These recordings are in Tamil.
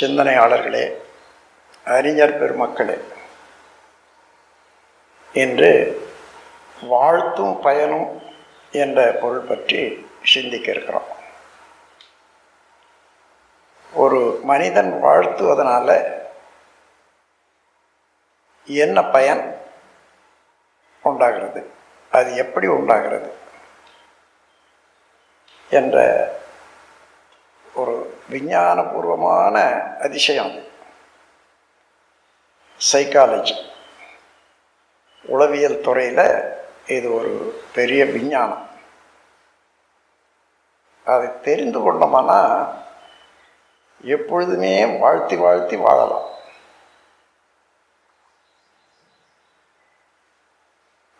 சிந்தனையாளர்களே அறிஞர் பெருமக்களே என்று வாழ்த்தும் பயனும் என்ற பொருள் பற்றி சிந்திக்க இருக்கிறோம். ஒரு மனிதன் வாழ்த்துவதனால என்ன பயன் உண்டாகிறது? அது எப்படி உண்டாகிறது? என்ற விஞ்ஞானபூர்வமான அதிசயம் அது. சைக்காலஜி உளவியல் துறையில் இது ஒரு பெரிய விஞ்ஞானம். அதை தெரிந்து கொண்டோம்னா எப்பொழுதுமே வாழ்த்தி வாழ்த்தி வாழலாம்.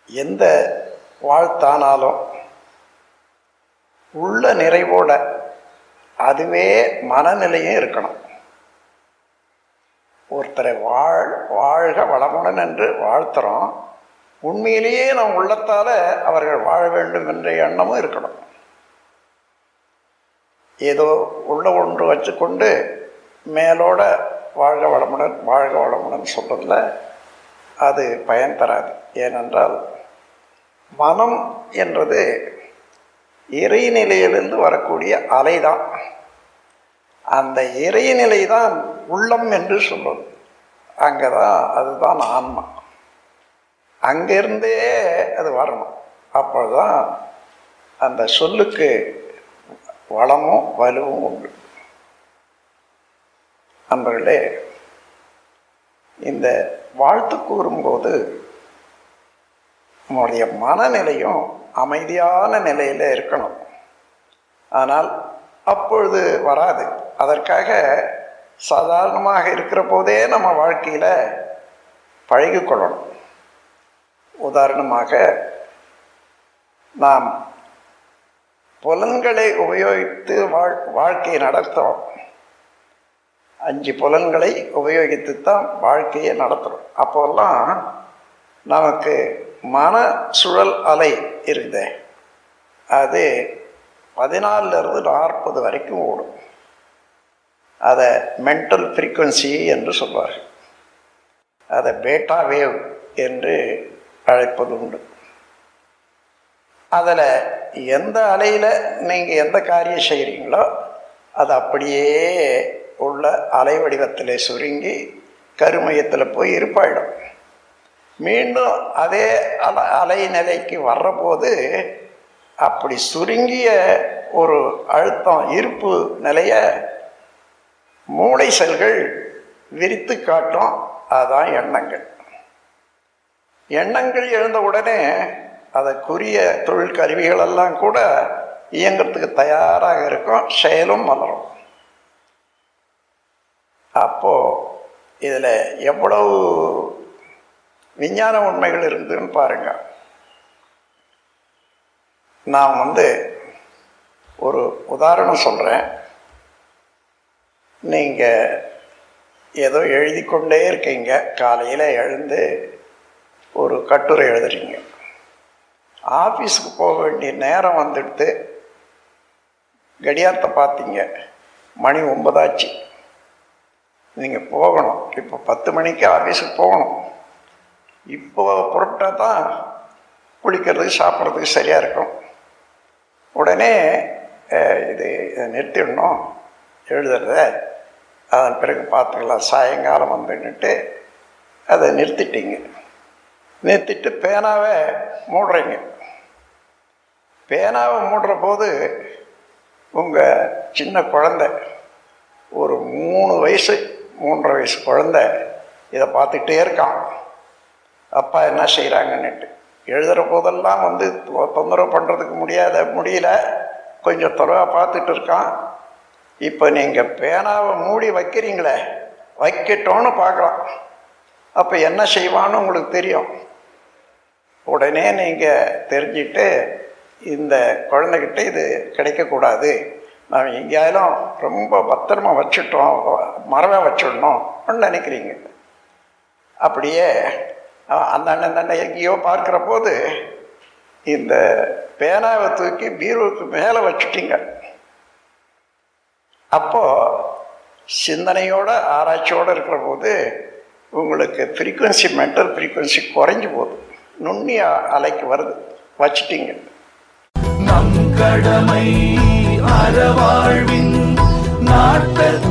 எந்த வாழ்த்தானாலும் உள்ள நிறைவோட அதுவே மனநிலையும் இருக்கணும். ஒருத்தரை வாழ் வாழ்க வளமுடன் என்று வாழ்த்துறோம். உண்மையிலேயே நம் உள்ளத்தால் அவர்கள் வாழ வேண்டும் என்ற எண்ணமும் இருக்கணும். ஏதோ உள்ள ஒன்று வச்சுக்கொண்டு மேலோட வாழ்க வளமுடன் வாழ்க வளமுடன் சொல்கிறதுல அது பயன் தராது. ஏனென்றால் மனம் என்றது இறைநிலையிலிருந்து வரக்கூடிய அலைதான். அந்த இறைநிலை தான் உள்ளம் என்று சொல்வது அங்கே தான் அதுதான் ஆன்மா. அங்கிருந்தே அது வரணும். அப்போதான் அந்த சொல்லுக்கு வளமும் வலுவும் உண்டு. அன்பர்களே இந்த வாழ்த்து கூறும்போது நம்முடைய மனநிலையும் அமைதியான நிலையில் இருக்கணும். ஆனால் அப்பொழுது வராது. அதற்காக சாதாரணமாக இருக்கிற போதே நம்ம வாழ்க்கையில் பழகிக்கொள்ளணும் உதாரணமாக நாம் புலன்களை உபயோகித்து வாழ் வாழ்க்கையை நடத்துகிறோம் அஞ்சு புலன்களை உபயோகித்து தான் வாழ்க்கையை நடத்துகிறோம் அப்போல்லாம் நமக்கு மன சுழல் அலை இருக்குதே. அது பதினாலிருந்து நாற்பது வரைக்கும் ஓடும். அதை மென்டல் ஃப்ரீக்குவன்சி என்று சொல்வார். அதை பேட்டா வேவ் என்று அழைப்பது உண்டு. அதில் எந்த அலையில் நீங்கள் எந்த காரியம் செய்கிறீங்களோ அது அப்படியே உள்ள அலை வடிவத்தில் சுருங்கி கருமையத்தில் போய் இருப்பாயிடும். மீண்டும் அதே அலை நிலைக்கு வர்றபோது அப்படி சுருங்கிய ஒரு அழுத்தம் இருப்பு நிலைய மூளை செல்கள் விரித்து காட்டும் அதுதான் எண்ணங்கள். எண்ணங்கள் எழுந்த உடனே அதற்குரிய தொழிற்கருவிகள் எல்லாம் கூட இயங்கிறதுக்கு தயாராக இருக்கும் செயலும் மலரும். அப்போது இதில் எவ்வளவு விஞ்ஞான உண்மைகள் இருந்துன்னு பாருங்க. நான் வந்து ஒரு உதாரணம் சொல்கிறேன் நீங்கள் ஏதோ எழுதி கொண்டே இருக்கீங்க. காலையில் எழுந்து ஒரு கட்டுரை எழுதுறீங்க. ஆஃபீஸுக்கு போக வேண்டிய நேரம் வந்துடுத்து கடியாரத்தை பார்த்தீங்க மணி ஒன்பதாச்சு. நீங்கள் போகணும். இப்போ பத்து மணிக்கு ஆஃபீஸுக்கு போகணும். இப்போ புறப்பட்டா தான் குளிக்கிறதுக்கு சாப்பிட்றதுக்கு சரியாக இருக்கும். உடனே இது இதை நிறுத்திடணும். எழுதுறத அதன் பிறகு பார்த்துக்கலாம். சாயங்காலம் வந்துன்னுட்டு அதை நிறுத்திட்டீங்க. நிறுத்திட்டு பேனாவை மூடுறீங்க. பேனாவை மூடுற போது உங்கள் சின்ன குழந்த ஒரு மூணு வயசு மூன்றரை வயசு குழந்த இதை பார்த்துக்கிட்டே இருக்கான். அப்பா என்ன செய்கிறாங்கன்னுட்டு எழுதுகிற போதெல்லாம் வந்து தொந்தரவு பண்ணுறதுக்கு முடியாத முடியல. கொஞ்சம் தொலைவாக பார்த்துட்டு இருக்கான். இப்போ நீங்கள் பேனாவை மூடி வைக்கிறீங்களே வைக்கட்டோன்னு பார்க்கலாம் அப்போ என்ன செய்வான்னு உங்களுக்கு தெரியும். உடனே நீங்கள் தெரிஞ்சுட்டு இந்த குழந்தைகிட்ட இது கிடைக்கக்கூடாது. நாம் எங்கேயாலும் ரொம்ப பத்திரமா வச்சுட்டோம் மரவை வச்சிடணும் நினைக்கிறீங்க. அப்படியே அந்த அண்ணன் தண்டை எங்கேயோ பார்க்குற போது இந்த பேனாவை தூக்கி பீரோவுக்கு மேலே வச்சுட்டீங்க. அப்போது சிந்தனையோட ஆராய்ச்சியோடு இருக்கிற போது உங்களுக்கு ஃப்ரீக்குவென்சி மென்டல் ஃப்ரீக்குவென்சி குறைஞ்சி போகுது. நுண்ணிய அலைக்கு வருது. வச்சுட்டீங்க. நம் கடமை அறவாழ்வின் நாட்டல்